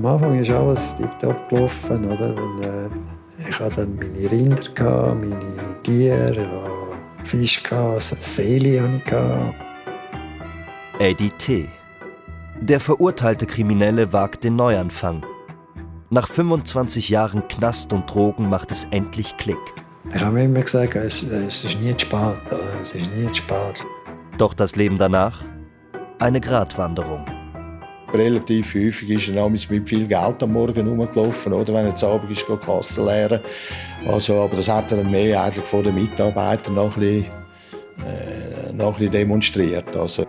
am Anfang ist alles tiptop gelaufen. Oder? Und, äh, ich hatte dann meine Rinder, gehabt, meine ich Fisch, gehabt, Seele hatte ich. Eddie T. Der verurteilte Kriminelle wagt den Neuanfang. Nach 25 Jahren Knast und Drogen macht es endlich Klick. Ich habe immer gesagt, es, es ist nie zu spät. Es ist nie zu spät. Doch das Leben danach? Eine Gratwanderung. Relativ häufig ist er mit viel Geld am Morgen rumgelaufen, oder wenn er zu Abend ist, Kasse leeren. Also, aber das hat er dann mehr eigentlich von den Mitarbeitern noch ein bisschen, äh, noch ein bisschen demonstriert. Also.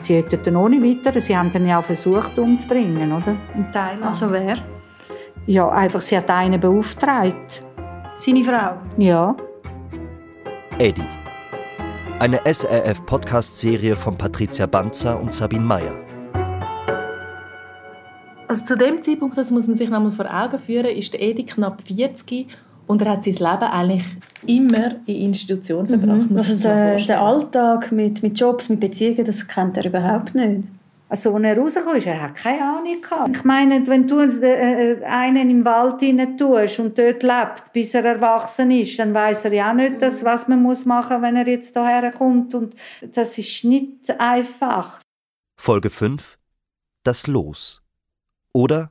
Sie hätten dann ohne weiter, sie haben dann ja auch versucht umzubringen, oder? In Thailand. Also wer? Ja, einfach, sie hat einen beauftragt. Seine Frau? Ja. Eddie. Eine SRF-Podcast-Serie von Patricia Banzer und Sabine Meyer. Also zu dem Zeitpunkt, das muss man sich nochmal vor Augen führen, ist der Edi knapp 40 und er hat sein Leben eigentlich immer in Institutionen verbracht. Mhm. Also der, der, Alltag mit, mit Jobs, mit Beziehungen, das kennt er überhaupt nicht. Also, als er rausgekommen ist, er hat keine Ahnung gehabt. Ich meine, wenn du äh, äh, einen im Wald hinein tust und dort lebt, bis er erwachsen ist, dann weiß er ja auch nicht, dass, was man muss machen muss, wenn er jetzt hierher kommt. Und das ist nicht einfach. Folge 5. Das Los. Oder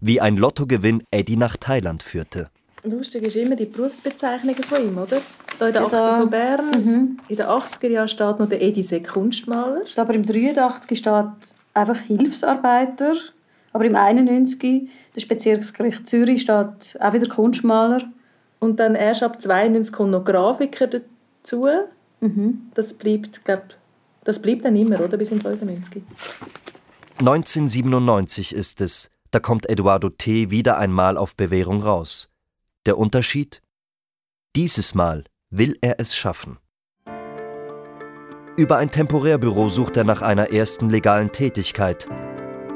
wie ein Lottogewinn Eddie nach Thailand führte. Lustig ist immer die Berufsbezeichnungen von ihm, oder? Hier in der 8. von Bern, mhm. in den 80er Jahren steht noch der Eddie See Kunstmaler. Aber im 83 steht einfach Hilfsarbeiter. Aber im 91, das Bezirksgericht Zürich, steht auch wieder Kunstmaler. Und dann erst ab 92 kommt noch Grafiker dazu. Mhm. Das bleibt, glaub, das bleibt dann immer, oder? Bis in 95. 1997 ist es, da kommt Eduardo T. wieder einmal auf Bewährung raus. Der Unterschied? Dieses Mal will er es schaffen. Über ein Temporärbüro sucht er nach einer ersten legalen Tätigkeit.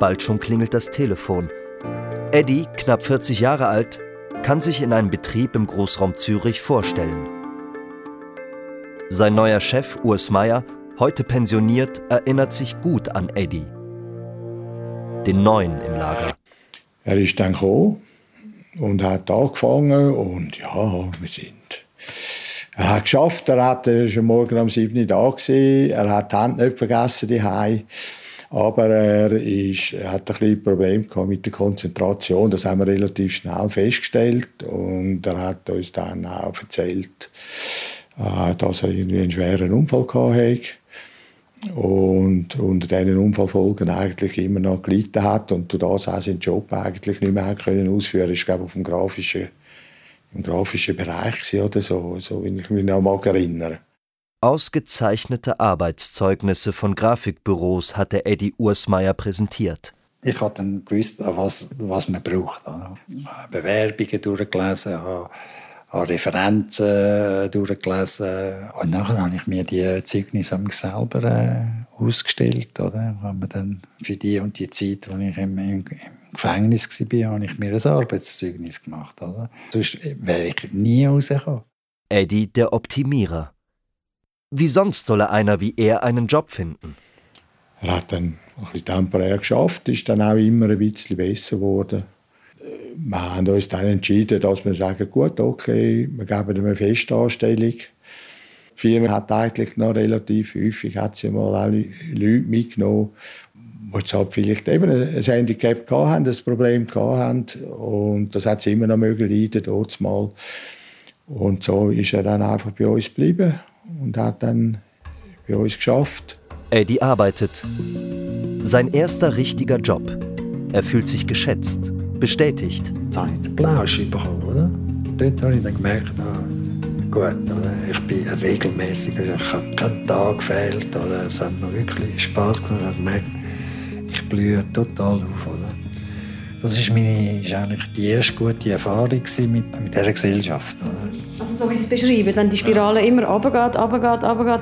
Bald schon klingelt das Telefon. Eddie, knapp 40 Jahre alt, kann sich in einem Betrieb im Großraum Zürich vorstellen. Sein neuer Chef, Urs Meier, heute pensioniert, erinnert sich gut an Eddie den neuen im Lager. Er ist dann gekommen und hat angefangen und ja, wir sind. Er hat geschafft, er hat er ist Morgen um 7 Uhr da gewesen, er hat die Hände nicht vergessen die aber er, ist, er hat ein bisschen Problem mit der Konzentration, das haben wir relativ schnell festgestellt und er hat uns dann auch erzählt, äh, dass er irgendwie einen schweren Unfall hatte und unter diesen Unfallfolgen eigentlich immer noch gelitten hat und durch das auch seinen Job eigentlich nicht mehr können ausführen Ich glaube, auf dem grafischen, im grafischen Bereich oder so, so wie ich mich noch mal erinnere. Ausgezeichnete Arbeitszeugnisse von Grafikbüros hatte Eddie Ursmeier präsentiert. Ich habe dann gewusst, was, was man braucht. Bewerbungen durchgelesen, habe Referenzen äh, durchgelesen. Und nachher habe ich mir die Zeugnisse selber äh, ausgestellt. Oder? Habe mir dann für die und die Zeit, als ich im, im, im Gefängnis war, habe ich mir ein Arbeitszeugnis gemacht. Oder? Sonst wäre ich nie rausgekommen. Eddie, der Optimierer. Wie sonst solle einer wie er einen Job finden? Er hat dann ein bisschen temporär geschafft, ist dann auch immer ein bisschen besser geworden wir haben uns dann entschieden, dass wir sagen, gut, okay, wir geben ihm eine Festanstellung. Die Firma hat eigentlich noch relativ häufig hat sie mal Leute mitgenommen, die halt vielleicht eben ein Handicap hatten, ein Problem hatten. Und das hat sie immer noch möglich dort mal. Und so ist er dann einfach bei uns geblieben und hat dann bei uns geschafft. Eddie arbeitet. Sein erster richtiger Job. Er fühlt sich geschätzt bestätigt. Jetzt habe ich den Plausch bekommen, oder? Dort habe ich dann gemerkt, ah, gut, oder? ich bin regelmäßig, ich habe keinen Tag gefehlt, oder? es hat mir wirklich Spass gemacht, ich habe gemerkt, ich blühe total auf. Oder? Das war meine, ist eigentlich die erste gute Erfahrung mit, mit dieser Gesellschaft. Oder? Also so wie Sie es beschreiben, wenn die Spirale ja. immer runtergeht, runtergeht, runtergeht,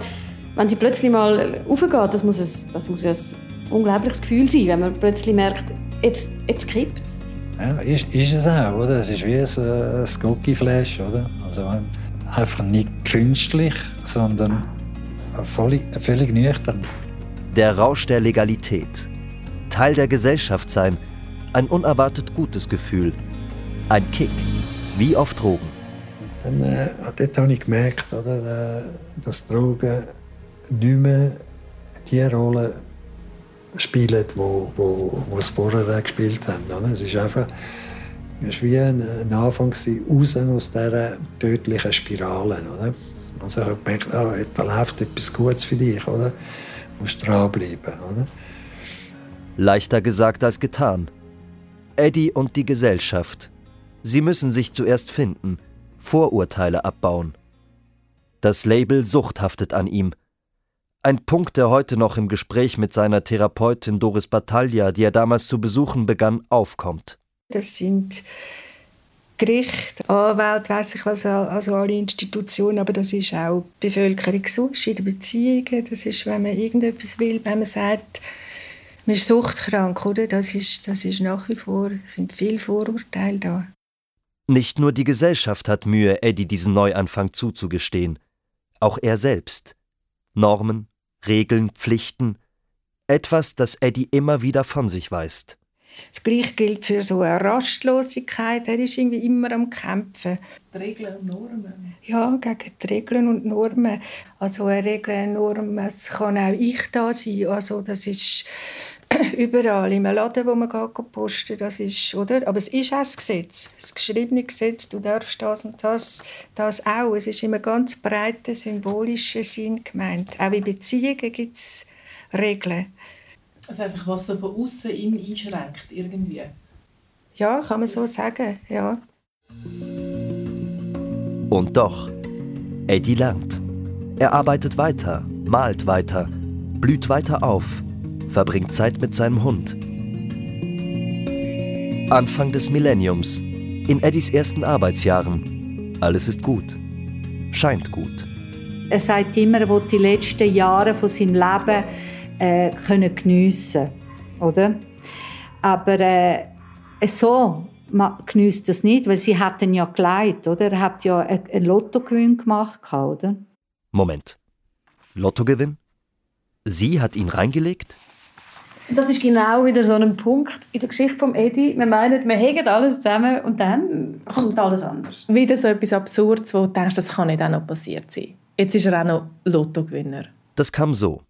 wenn sie plötzlich mal aufgeht, das muss, ein, das muss ja ein unglaubliches Gefühl sein, wenn man plötzlich merkt, jetzt, jetzt kippt es. Ja, ist, ist es auch, oder? Es ist wie ein, ein Cookie-Flash, oder? Also einfach nicht künstlich, sondern völlig, völlig nüchtern. Der Rausch der Legalität. Teil der Gesellschaft sein, Ein unerwartet gutes Gefühl. Ein Kick. Wie auf Drogen. Dann, äh, dort habe ich gemerkt, oder, äh, dass Drogen nicht mehr die Rolle spielen, wo, wo, wo es vorher gespielt haben. Es ist einfach es war wie ein, ein Anfang raus aus dieser tödlichen Spirale. Oder? Also ich habe gemerkt, ah, da läuft etwas Gutes für dich. Oder? Du musst dranbleiben. Oder? Leichter gesagt als getan. Eddie und die Gesellschaft. Sie müssen sich zuerst finden, Vorurteile abbauen. Das Label Sucht haftet an ihm. Ein Punkt, der heute noch im Gespräch mit seiner Therapeutin Doris Battaglia, die er damals zu besuchen begann, aufkommt. Das sind Gericht, Anwälte, weiß ich was, also alle Institutionen, aber das ist auch die Bevölkerung sonst in den Beziehungen. Das ist, wenn man irgendetwas will, wenn man sagt, man ist suchtkrank, oder? Das ist, das ist nach wie vor, sind viele Vorurteile da. Nicht nur die Gesellschaft hat Mühe, Eddie diesen Neuanfang zuzugestehen. Auch er selbst. Normen, Regeln, Pflichten. Etwas, das Eddie immer wieder von sich weist. Das Gleiche gilt für so eine Rastlosigkeit. Er ist irgendwie immer am Kämpfen. Die Regeln und Normen? Ja, gegen die Regeln und Normen. Also eine Regel, eine Norm, es kann auch ich da sein. Also das ist überall im Laden, wo man geht, posten, das ist, oder? Aber es ist auch das Gesetz, das geschriebene Gesetz, du darfst das und das, das auch. Es ist in einem ganz breiten symbolischen Sinn gemeint. Auch in Beziehungen gibt es Regeln. Also einfach, was so von außen ihn einschränkt, irgendwie. Ja, kann man so sagen, ja. Und doch, Eddie lernt. Er arbeitet weiter, malt weiter, blüht weiter auf, verbringt Zeit mit seinem Hund. Anfang des Millenniums, in Eddies ersten Arbeitsjahren. Alles ist gut. Scheint gut. Er sagt immer, er will die letzten Jahre von seinem Leben äh, können geniessen oder? Aber äh, so genießt das nicht, weil sie hatten ja geleitet, oder? Er hat ja einen Lottogewinn gemacht, oder? Moment. Lottogewinn? Sie hat ihn reingelegt? Das ist genau wieder so ein Punkt in der Geschichte von Eddie. Wir meinen, wir hegen alles zusammen und dann kommt alles anders. Wieder so etwas Absurdes, wo du denkst, das kann nicht auch noch passiert sein. Jetzt ist er auch noch Lottogewinner. Das kam so.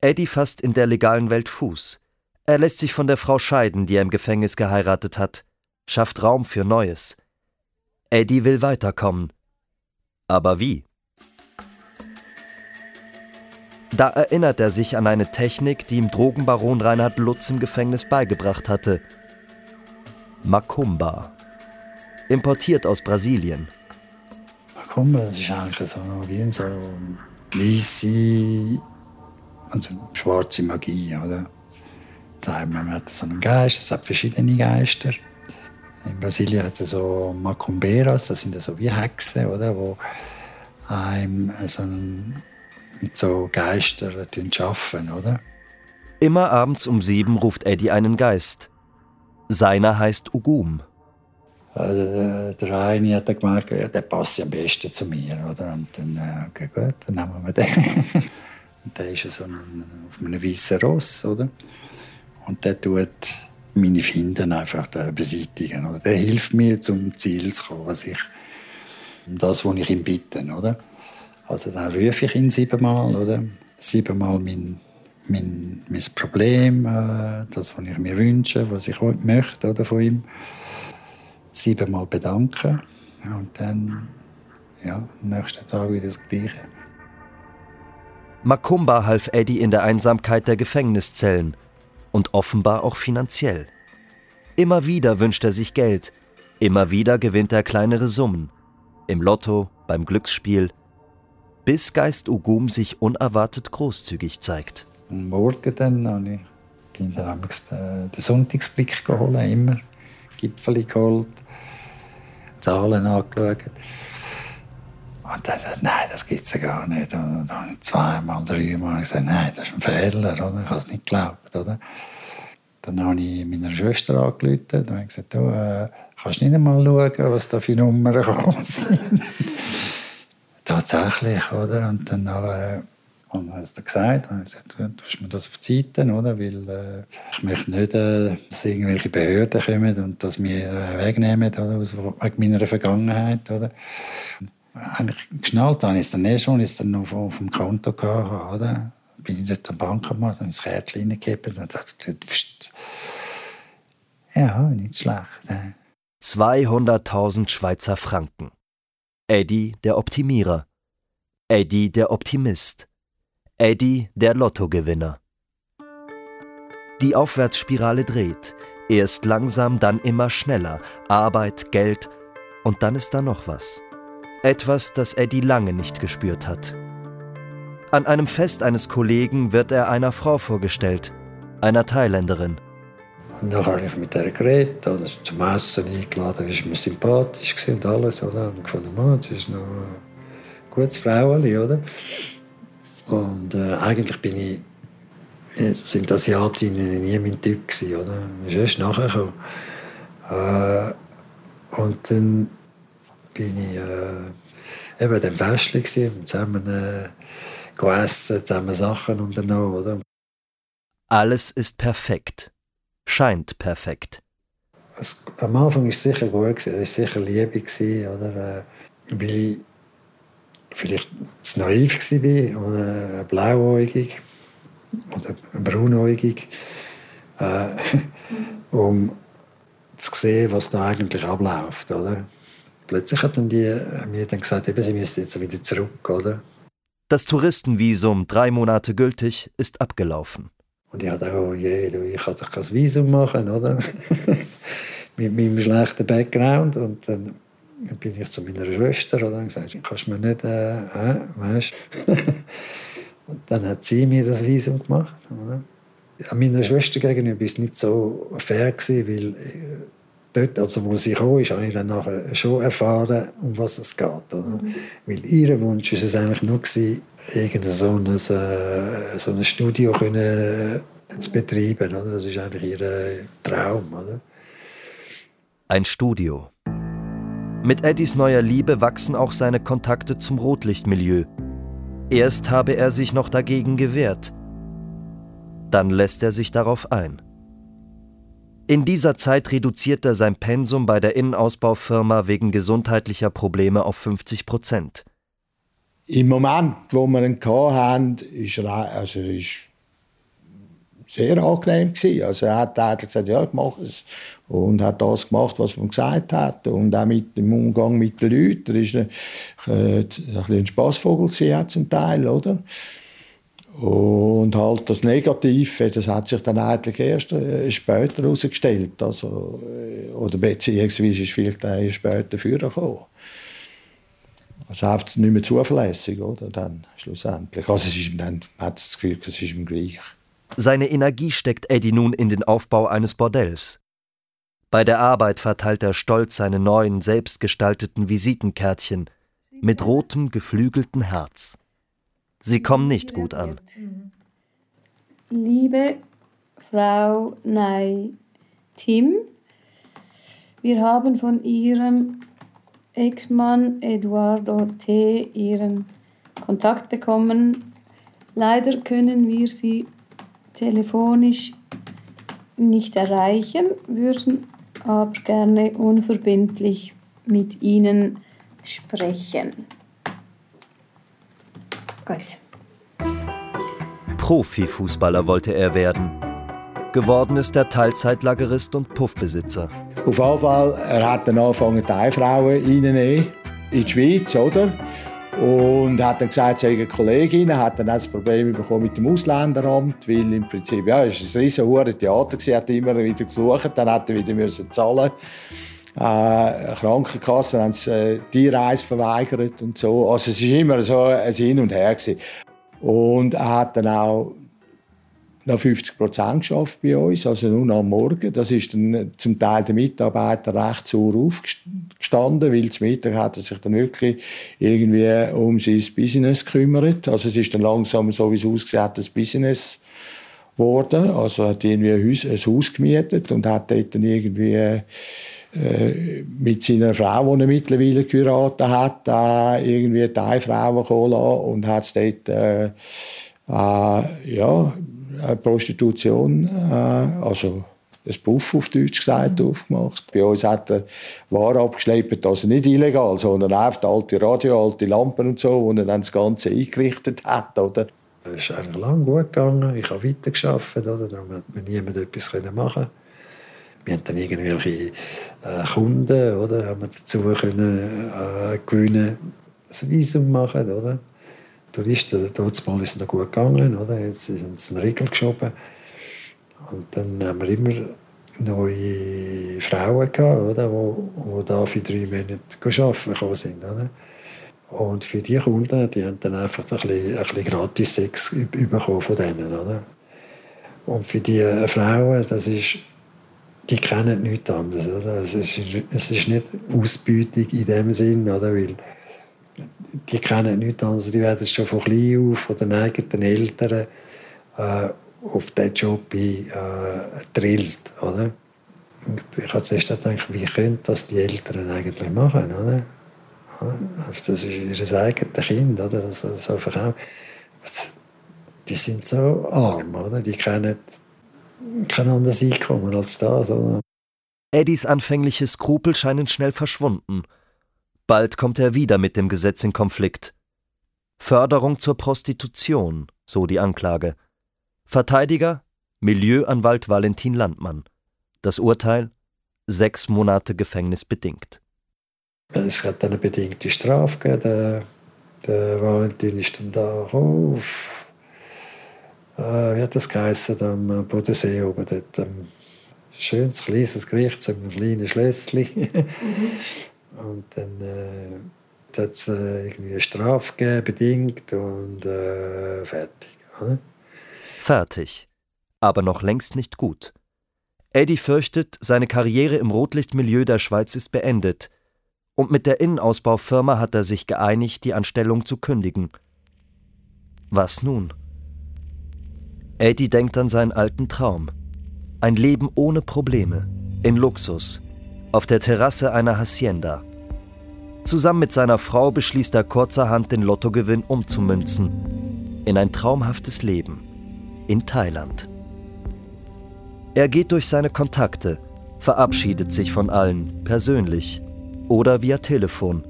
Eddie fasst in der legalen Welt Fuß. Er lässt sich von der Frau scheiden, die er im Gefängnis geheiratet hat, schafft Raum für Neues. Eddie will weiterkommen. Aber wie? Da erinnert er sich an eine Technik, die ihm Drogenbaron Reinhard Lutz im Gefängnis beigebracht hatte. Macumba. Importiert aus Brasilien. Macumba, das ist eigentlich so wie so weisse also schwarze Magie, oder? Man hat so einen Geist, es hat verschiedene Geister. In Brasilien hat es so Macumberas, das sind so wie Hexen, oder? Wo einem so einen, mit so Geistern arbeiten, oder? Immer abends um sieben ruft Eddie einen Geist. Seiner heißt Ugum. Also, der eine hat gemerkt, ja, der passt am besten zu mir, oder? Und dann, äh, okay, gut, dann nehmen wir den. Und der ist so ein, auf einem weißen Ross, oder? Und der tut meine Finden einfach beseitigen. Oder? Der hilft mir, zum Ziel zu kommen, was ich, das, was ich ihm bitte, oder? Also dann rufe ich ihn siebenmal, oder? Siebenmal mein, mein, mein Problem, äh, das, was ich mir wünsche, was ich möchte oder, von ihm. Siebenmal bedanken und dann ja, am nächsten Tag wieder das Gleiche. Makumba half Eddie in der Einsamkeit der Gefängniszellen und offenbar auch finanziell. Immer wieder wünscht er sich Geld, immer wieder gewinnt er kleinere Summen. Im Lotto, beim Glücksspiel, bis Geist Ugum sich unerwartet großzügig zeigt. Am Morgen dann habe ich bin dann den Sonntagsblick geholt, immer Gipfel geholt, Zahlen angeschaut. Und dann, nein, das gibt es ja gar nicht. Und dann habe ich zweimal, dreimal gesagt, nein, das ist ein Fehler, oder? ich habe es nicht geglaubt. Oder? Dann habe ich meiner Schwester angerufen und habe gesagt, du, äh, kannst nicht einmal schauen, was da für Nummern gekommen sind. Tatsächlich, oder? Und dann, äh, Und er hat es gesagt, er gesagt, du tust mir das auf Seite, oder? weil äh, ich möchte nicht, äh, dass irgendwelche Behörden kommen und das mir äh, wegnehmen oder? Aus, wegen meiner Vergangenheit. Oder? Eigentlich geschnallt habe ich es dann eh schon, ich es dann auf, auf dem Konto hatte. Oder? Bin ich dort am Bankomat und ins Kärtchen reingegeben und gesagt, ja, nicht schlecht. 200.000 Schweizer Franken. Eddie der Optimierer. Eddie der Optimist. Eddie der Lottogewinner. Die Aufwärtsspirale dreht. Erst langsam, dann immer schneller. Arbeit, Geld und dann ist da noch was. Etwas, das Eddie lange nicht gespürt hat. An einem Fest eines Kollegen wird er einer Frau vorgestellt, einer Thailänderin. Und dann habe ich mit ihr geredet, und zum Essen eingeladen, war mir sympathisch und alles. Und ich fand, man, das ist noch ein gutes Frauchen, oder? Und äh, eigentlich bin ich, äh, sind Asiatinnen nie mein Typ gewesen, oder? Ich bin erst nachher äh, Und dann bin ich äh, eben dem Festchen gewesen, zusammen äh, gegessen, zusammen Sachen unternommen, oder? Alles ist perfekt. Scheint perfekt. Es, am Anfang war es sicher gut, es war sicher Liebe, oder? Äh, weil ich vielleicht zu naiv war oder blauäugig oder braunäugig, äh, um zu sehen, was da eigentlich abläuft. Oder? Plötzlich hat dann die mir dann gesagt, eben, sie müssen jetzt wieder zurück. Oder? Das Touristenvisum, drei Monate gültig, ist abgelaufen. Und ich dachte, oh je, ich kann doch kein Visum machen, oder? Mit meinem schlechten Background. Und dann bin ich zu meiner Schwester und habe gesagt, kannst du mir nicht, äh, äh weißt Und dann hat sie mir das Visum gemacht. Oder? An meiner Schwester gegenüber war es nicht so fair, gewesen, weil äh, dort, also wo sie kam, ist, habe ich dann nachher schon erfahren, um was es geht. Oder? Mhm. Weil ihr Wunsch war es eigentlich nur, gewesen, irgendein so ein, äh, so ein Studio können, äh, zu betreiben. Oder? Das ist eigentlich ihr Traum. Oder? Ein Studio. Mit Eddies neuer Liebe wachsen auch seine Kontakte zum Rotlichtmilieu. Erst habe er sich noch dagegen gewehrt. Dann lässt er sich darauf ein. In dieser Zeit reduziert er sein Pensum bei der Innenausbaufirma wegen gesundheitlicher Probleme auf 50 Prozent. Im Moment, wo wir ihn hatten, ist er, also ist sehr angenehm. Also er hat gesagt, ja, ich mache es und hat das gemacht, was man gesagt hat und auch mit dem Umgang mit den Leuten. Er ist ein, äh, ein, Spaßvogel gewesen, zum Teil, oder? Und halt das Negative, das hat sich dann eigentlich erst äh, später herausgestellt. Also, äh, oder beziehungsweise ist vielleicht später vorgekommen. Also einfach nicht mehr zuverlässig, oder? Dann schlussendlich. Also es ist, dann hat das Gefühl, es ist ihm gleich. Seine Energie steckt Eddie nun in den Aufbau eines Bordells. Bei der Arbeit verteilt er stolz seine neuen, selbstgestalteten Visitenkärtchen mit rotem, geflügelten Herz. Sie kommen nicht gut an. Liebe Frau Nei Tim, wir haben von Ihrem Ex-Mann Eduardo T. Ihren Kontakt bekommen. Leider können wir Sie telefonisch nicht erreichen, würden aber gerne unverbindlich mit Ihnen sprechen. Gut. Profifußballer wollte er werden. Geworden ist er Teilzeitlagerist und Puffbesitzer. Auf jeden Fall, er hat dann angefangen, die Frauen reinzunehmen in die Schweiz, oder? Und hat dann gesagt, seine Kollegin hat dann auch das Problem bekommen mit dem Ausländeramt, weil im Prinzip, ja, es war ein riesen Theater, gewesen, hat immer wieder gesucht, dann hat er wieder müssen zahlen äh, Krankenkassen haben äh, die Reise verweigert und so. Also es war immer so ein Hin und Her. Gewesen. Und er hat dann auch noch 50 Prozent geschafft bei uns, also nur am Morgen. Das ist dann zum Teil der Mitarbeiter recht sauer aufgestanden, weil zum Mittag hat er sich dann wirklich irgendwie um sein Business gekümmert. Also es ist dann langsam, so wie es ausgesehen hat, das Business geworden. Also hat irgendwie ein Haus, ein Haus gemietet und hat dort dann irgendwie äh, mit seiner Frau, die er mittlerweile geheiratet hat, da irgendwie drei Frauen kommen lassen und hat es dort äh, äh, ja, Prostitution, äh, also ein Buff auf Deutsch gesagt, mhm. aufgemacht. Bei uns hat er Ware abgeschleppt, also nicht illegal, sondern einfach alte Radio, alte Lampen und so, wo er dann das Ganze eingerichtet hat. Oder? Es ist eigentlich lang gut gegangen. Ich habe weitergearbeitet, oder? darum hat mir niemand etwas machen wir haben dann irgendwelche äh, Kunden, oder, haben wir dazu können, äh, gewinnen, ein Visum machen, oder? Touristen, dort mal ist es noch gut gegangen, oder? Jetzt sind sie einen Riegel geschoben. Und dann haben wir immer neue Frauen gehabt, oder, wo, wo da für drei Monate arbeiten gekommen sind, oder? Und für die Kunden, die haben dann einfach ein bisschen, ein bisschen gratis Sex bekommen von denen, oder? Und für die Frauen, das ist die kennen nichts anderes. Oder? Es, ist, es ist nicht Ausbeutung in dem Sinn, oder? weil die kennen nichts anderes. Die werden schon von klein auf von den eigenen Eltern äh, auf diesen Job äh. Oder? Und ich habe zuerst gedacht, wie können das die Eltern eigentlich machen? Oder? Das ist ihr eigenes Kind, oder? Das, das einfach Die sind so arm, oder? die kennen kein anderes Einkommen als das. Oder? Eddies anfängliche Skrupel scheinen schnell verschwunden. Bald kommt er wieder mit dem Gesetz in Konflikt. Förderung zur Prostitution, so die Anklage. Verteidiger Milieuanwalt Valentin Landmann. Das Urteil sechs Monate Gefängnis bedingt. Es hat eine bedingte Strafe gegeben. Der, der Valentin ist dann da auf äh, wie hat das geheißen, am Bodensee oben dort. Ähm, schönes, kleines Gericht, so ein kleines Schlösschen. mhm. Und dann äh, hat es äh, irgendwie eine Strafe gegeben, bedingt und äh, fertig. Oder? Fertig. Aber noch längst nicht gut. Eddie fürchtet, seine Karriere im Rotlichtmilieu der Schweiz ist beendet. Und mit der Innenausbaufirma hat er sich geeinigt, die Anstellung zu kündigen. Was nun? Eddie denkt an seinen alten Traum. Ein Leben ohne Probleme, in Luxus, auf der Terrasse einer Hacienda. Zusammen mit seiner Frau beschließt er kurzerhand, den Lottogewinn umzumünzen. In ein traumhaftes Leben. In Thailand. Er geht durch seine Kontakte, verabschiedet sich von allen, persönlich oder via Telefon.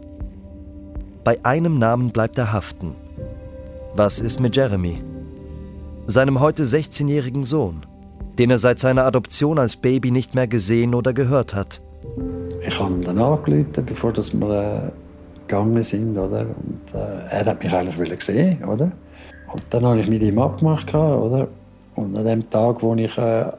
Bei einem Namen bleibt er haften. Was ist mit Jeremy? seinem heute 16-jährigen Sohn, den er seit seiner Adoption als Baby nicht mehr gesehen oder gehört hat. Ich habe ihn dann angerufen, bevor wir äh, gegangen sind. Oder? Und, äh, er hat mich eigentlich sehen, oder? Und dann habe ich mit ihm abgemacht, oder? Und an dem Tag, wo ich äh,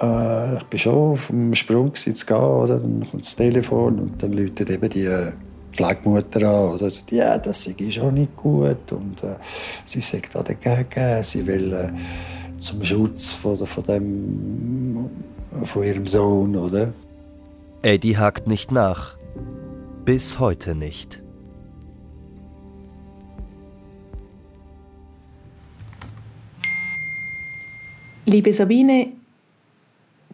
äh, ich bin schon auf dem Sprung zu gehen, oder? Dann kommt das Telefon und dann läutet eben die äh, Pflegemutter an. Oder sagt, ja, das ist schon nicht gut. Und äh, sie sagt da dagegen, sie will äh, zum Schutz von, von, dem, von ihrem Sohn. Oder? Eddie hakt nicht nach. Bis heute nicht. Liebe Sabine,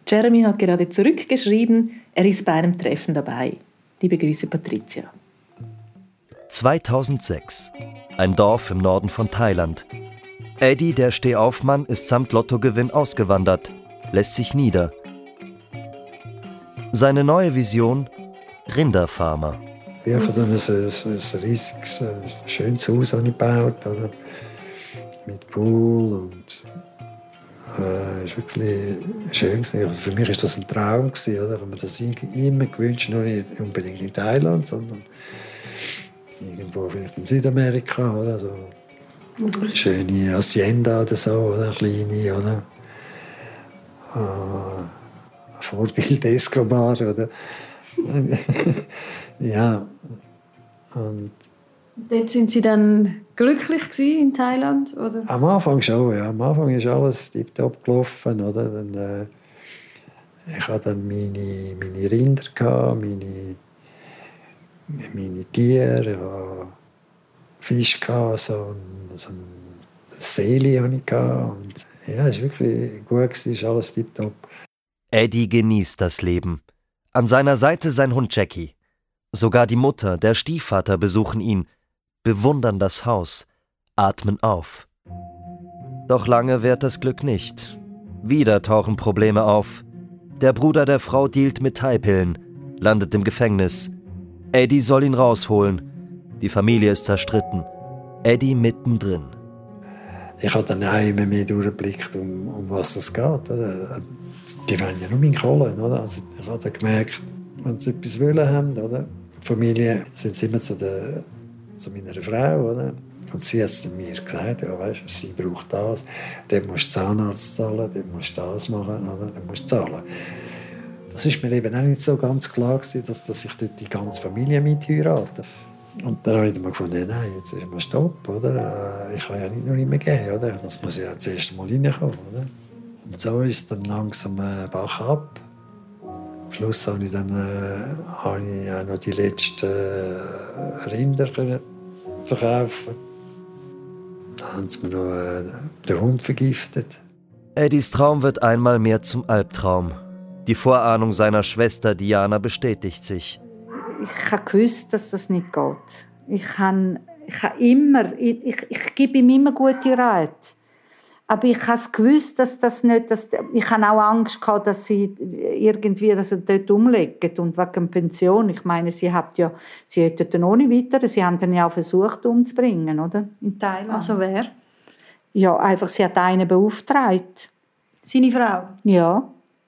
Jeremy hat gerade zurückgeschrieben, er ist bei einem Treffen dabei. Liebe Grüße, Patricia. 2006. Ein Dorf im Norden von Thailand. Eddie, der Stehaufmann, ist samt Lottogewinn ausgewandert, lässt sich nieder. Seine neue Vision: Rinderfarmer. Ich habe dann ein, ein, riesiges, äh, schönes Haus gebaut, oder? mit Pool und äh, ist wirklich schön Also für mich war das ein Traum gewesen, oder? Ich habe das immer gewünscht, nur nicht unbedingt in Thailand, sondern irgendwo vielleicht in Südamerika oder so. Schöne Hacienda oder so, oder eine kleine, oder? Äh, Vorbild Escobar, oder? ja. Und Dort sind Sie dann glücklich in Thailand, oder? Am Anfang schon, ja. Am Anfang ist alles tiptop gelaufen, oder? Dann, äh, ich hatte dann meine, meine Rinder, gehabt, meine meine Tiere, ich Fisch, so ein, so ein Seele hatte ich. Und ja, es war wirklich gut, es ist alles tiptop. Eddie genießt das Leben. An seiner Seite sein Hund Jackie. Sogar die Mutter, der Stiefvater besuchen ihn, bewundern das Haus, atmen auf. Doch lange währt das Glück nicht. Wieder tauchen Probleme auf. Der Bruder der Frau dealt mit Teipillen, landet im Gefängnis. Eddie soll ihn rausholen. Die Familie ist zerstritten. Eddie mittendrin. Ich habe dann auch immer mehr durchgeblickt, um, um was es geht. Die wollen ja nur meine Kohle. Oder? Also ich habe gemerkt, wenn sie etwas wollen haben, oder? Die Familie sind sie immer zu, der, zu meiner Frau. Oder? Und sie hat mir gesagt, ja, weißt, sie braucht das, dann musst du Zahnarzt zahlen, dann musst du das machen, oder? dann musst du zahlen. Das ist mir eben auch nicht so ganz klar gewesen, dass, dass ich dort die ganze Familie mitheirate. Und dann habe ich mal gefunden, nein, jetzt ist mal Stopp, oder? Äh, ich kann ja nicht nur immer gehen, oder? Das muss ja zuerst mal reinkommen, oder? Und so ist es dann langsam äh, Bach ab. Am Schluss habe ich dann äh, habe ich auch noch die letzten äh, Rinder können verkaufen. Dann haben sie mir noch äh, den Hund vergiftet. Eddies Traum wird einmal mehr zum Albtraum. Die Vorahnung seiner Schwester Diana bestätigt sich. Ich habe gewusst, dass das nicht geht. Ich habe, ich habe immer, ich, ich, ich gebe ihm immer gute Rat. Aber ich habe gewusst, dass das nicht, dass, ich habe auch Angst gehabt, dass sie irgendwie dass sie dort umlegen und wegen Pension. Ich meine, sie hat ja, sie hätten ohne weiter, sie haben dann ja auch versucht umzubringen, oder? In Thailand. Also wer? Ja, einfach, sie hat einen beauftragt. Seine Frau? Ja,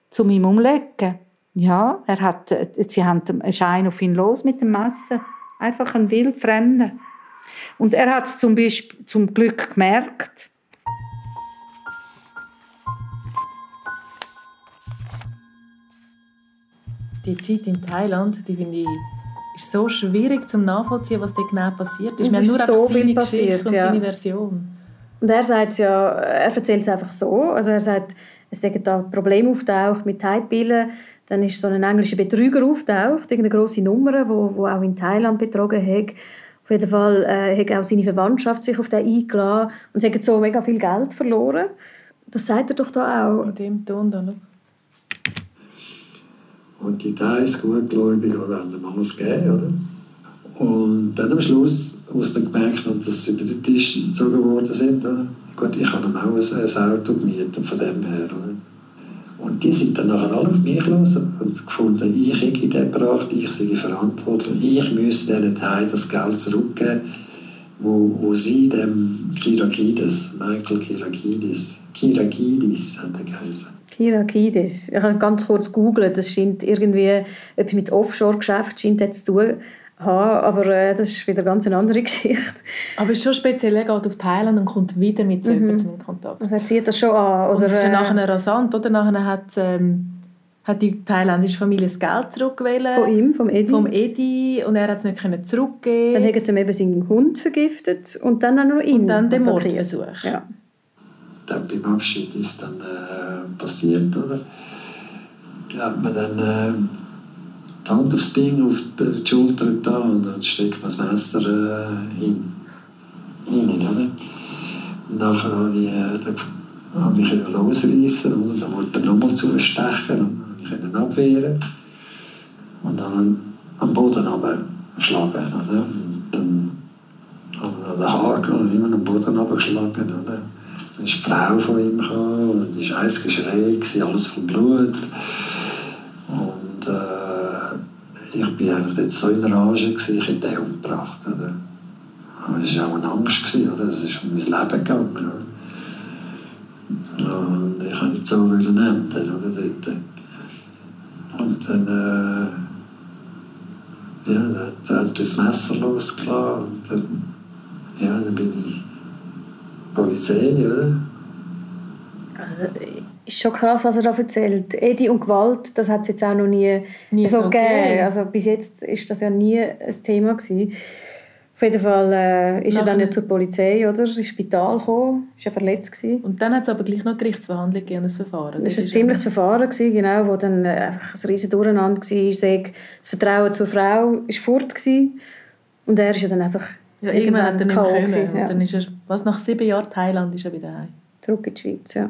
zu ihm umlegen. Ja, er hat, sie haben, ist einer auf ihn los mit dem Messer. Einfach ein Wildfremder. Und er hat es zum, Beispiel, zum Glück gemerkt. Die Zeit in Thailand, die finde ich, ist so schwierig zum nachvollziehen, was da genau passiert ist. Es ist nur so viel passiert, und ja. seine Version. Und er sagt ja, er erzählt es einfach so. Also er sagt, es sind da Probleme auftaucht mit Teilpillen. Dann ist so ein englischer Betrüger auftaucht, irgendeine grosse Nummer, wo, wo auch in Thailand betrogen hat. Auf jeden Fall äh, hat auch seine Verwandtschaft sich auf den eingeladen und sie haben so mega viel Geld verloren. Das sagt er doch da auch. In dem Ton da. Und die Thais, gutgläubig, oder, haben ihm alles gegeben, oder? Und dann am Schluss, als sie dann gemerkt haben, dass sie über den Tisch gezogen worden sind, oder? gut, ich habe ihm auch ein, Auto gemietet, von dem her, oder? Und die sind dann nachher alle auf mich los und gefunden, ich hätte den gebracht, ich sei verantwortlich, ich müsse diesen Thai das Geld zurückgeben, wo, wo sie dem Kirakides, Michael Kirakides, Kirakidis hat er geheißen, Kirakidis. Ich habe ganz kurz gegoogelt. Das scheint irgendwie etwas mit Offshore-Geschäft scheint das zu tun haben, aber äh, das ist wieder eine ganz andere Geschichte. Aber es ist schon speziell, er geht auf Thailand und kommt wieder mit so jemandem in Kontakt. Also er zieht das schon an. Oder, Und das ist ja äh, nachher rasant, oder? Nachher hat, ähm, hat die thailändische Familie das Geld zurückgewählt. von ihm, vom Edi. Vom Edi. Und er hat es nicht können zurückgeben Dann haben sie ihm eben seinen Hund vergiftet und dann auch noch ihn Und dann den. Mordversuch. Ja. Dann beim Abschied ist dann äh, passiert, oder? Da hat man dann äh, die Hand aufs Ding, auf die Schulter da und dann steckt man das Messer äh, hin, rein, oder? Und nachher habe ich, äh, da, habe ich ihn losreißen und dann wollte er nochmal zustechen und dann konnte abwehren und dann am Boden abschlagen? Und dann habe ich an den genommen und immer am Boden abgeschlagen, oder? Dann ist die Frau von ihm gekommen und es war alles Geschrei, alles voll Blut. Und äh, ich war eigentlich dort so in Rage, gewesen, ich hätte den umgebracht. Oder? Aber Es war auch eine Angst, gewesen, oder? es ist um mein Leben gegangen. Oder? Und ich wollte nicht so enden, oder, dort. Und dann, äh, ja, dann hat das Messer losgelassen und dann, ja, dann bin ich Polizei, oder? Also, ist schon krass, was er da erzählt. Edi und Gewalt, das hat es jetzt auch noch nie, Nie so so gegeben. gegeben. Also, bis jetzt ist das ja nie ein Thema gewesen. Auf jeden Fall äh, ist er dann ja zur Polizei, oder? Ins Spital gekommen, ist ja verletzt gewesen. Und dann hat es aber gleich noch Gerichtsverhandlung gegeben, und ein Verfahren. Das war ein ziemliches Verfahren, gewesen, genau, wo dann äh, einfach ein riesen Durcheinander war. Das Vertrauen zur Frau war fort. Gewesen. Und er ist ja dann einfach Ja, irgendwann hat er nicht gewesen, können. ja. Und dann ist er, was, nach sieben Jahren Thailand ist er wieder heim. zurück in die Schweiz. Ja.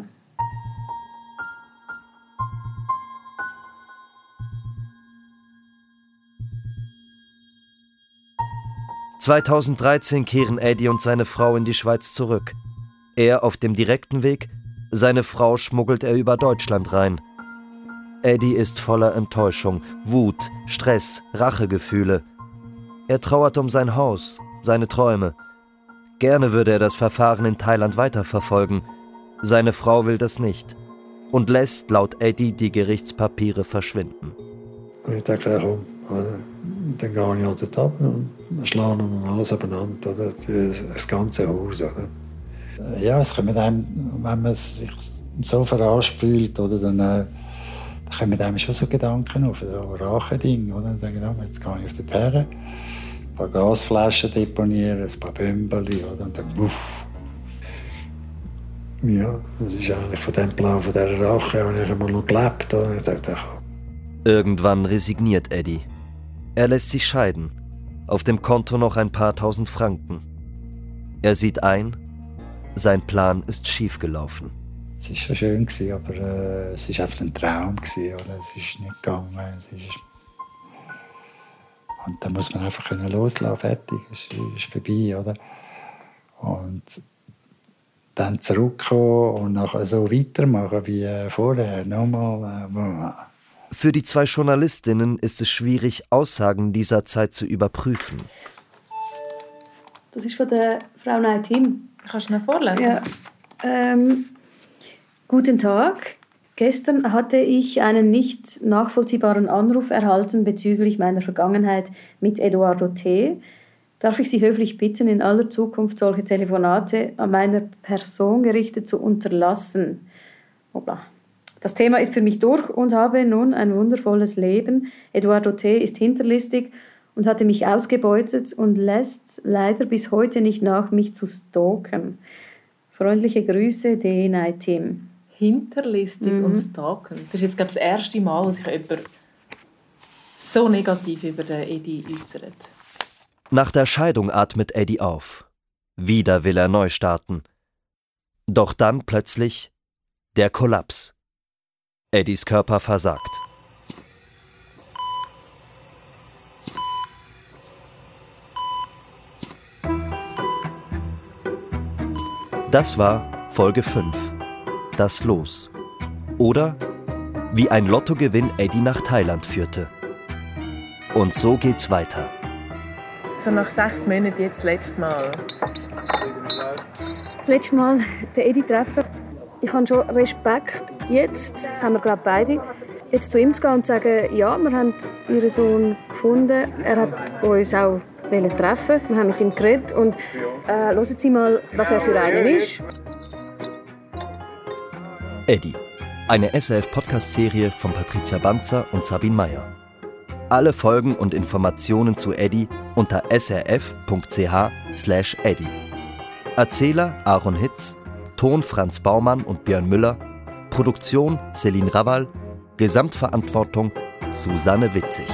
–2013 kehren Eddie und seine Frau in die Schweiz zurück. Er auf dem direkten Weg, seine Frau schmuggelt er über Deutschland rein. Eddie ist voller Enttäuschung, Wut, Stress, Rachegefühle. Er trauert um sein Haus, seine Träume. Gerne würde er das Verfahren in Thailand weiterverfolgen. Seine Frau will das nicht und lässt laut Eddie die Gerichtspapiere verschwinden. Und ich dachte, komm, dann gehe ich also da und schlage und alles abeinander, oder? das ganze Haus. Oder? Ja, es kommt einem, wenn man sich so verarscht fühlt, oder, dann, äh, dann kommen einem schon so Gedanken auf, so Racheding. Oder? Dann denke ich, jetzt gehe ich auf die Terre, ein paar Gasflaschen deponieren, ein paar Bömbeli, oder? und dann uff. Ja, das ist eigentlich von dem Plan, von dieser Rache, habe ich immer noch gelebt. Oder? Ich dachte, Irgendwann resigniert Eddie. Er lässt sich scheiden. Auf dem Konto noch ein paar tausend Franken. Er sieht ein, sein Plan ist schiefgelaufen. Es war schon schön, aber äh, es war einfach ein Traum. Oder? Es ist nicht gegangen. Es ist und da muss man einfach loslassen, fertig, es ist vorbei. Oder? Und dann zurückkommen und nachher so weitermachen wie äh, vorher. Nochmal. Äh, für die zwei Journalistinnen ist es schwierig, Aussagen dieser Zeit zu überprüfen. Das ist von der Frau Neitim. Kannst du noch vorlesen? Ja. Ähm, guten Tag. Gestern hatte ich einen nicht nachvollziehbaren Anruf erhalten bezüglich meiner Vergangenheit mit Eduardo T. Darf ich Sie höflich bitten, in aller Zukunft solche Telefonate an meiner Person gerichtet zu unterlassen? Hoppla. Das Thema ist für mich durch und habe nun ein wundervolles Leben. Eduardo T. ist hinterlistig und hatte mich ausgebeutet und lässt leider bis heute nicht nach, mich zu stalken. Freundliche Grüße, DNA Tim. Hinterlistig mhm. und stalken. Das ist jetzt, glaube ich, das erste Mal, dass sich jemand so negativ über den Eddie äußert. Nach der Scheidung atmet Eddie auf. Wieder will er neu starten. Doch dann plötzlich der Kollaps. Eddies Körper versagt. Das war Folge 5. Das Los. Oder wie ein Lottogewinn Eddie nach Thailand führte. Und so geht's weiter. So nach sechs Monaten jetzt das letzte Mal. Das letzte Mal den Eddie treffen. Ich habe schon Respekt jetzt, das haben wir glaube beide, jetzt zu ihm zu gehen und zu sagen, ja, wir haben ihren Sohn gefunden, er hat uns auch treffen wir haben mit ihm geredet und äh, hören Sie mal, was er für einen ist. Eddie, eine SRF-Podcast-Serie von Patricia Banzer und Sabine Meyer. Alle Folgen und Informationen zu Eddie unter srf.ch/eddie. Erzähler Aaron Hitz, Ton Franz Baumann und Björn Müller Produktion Celine Rawal, Gesamtverantwortung Susanne Witzig.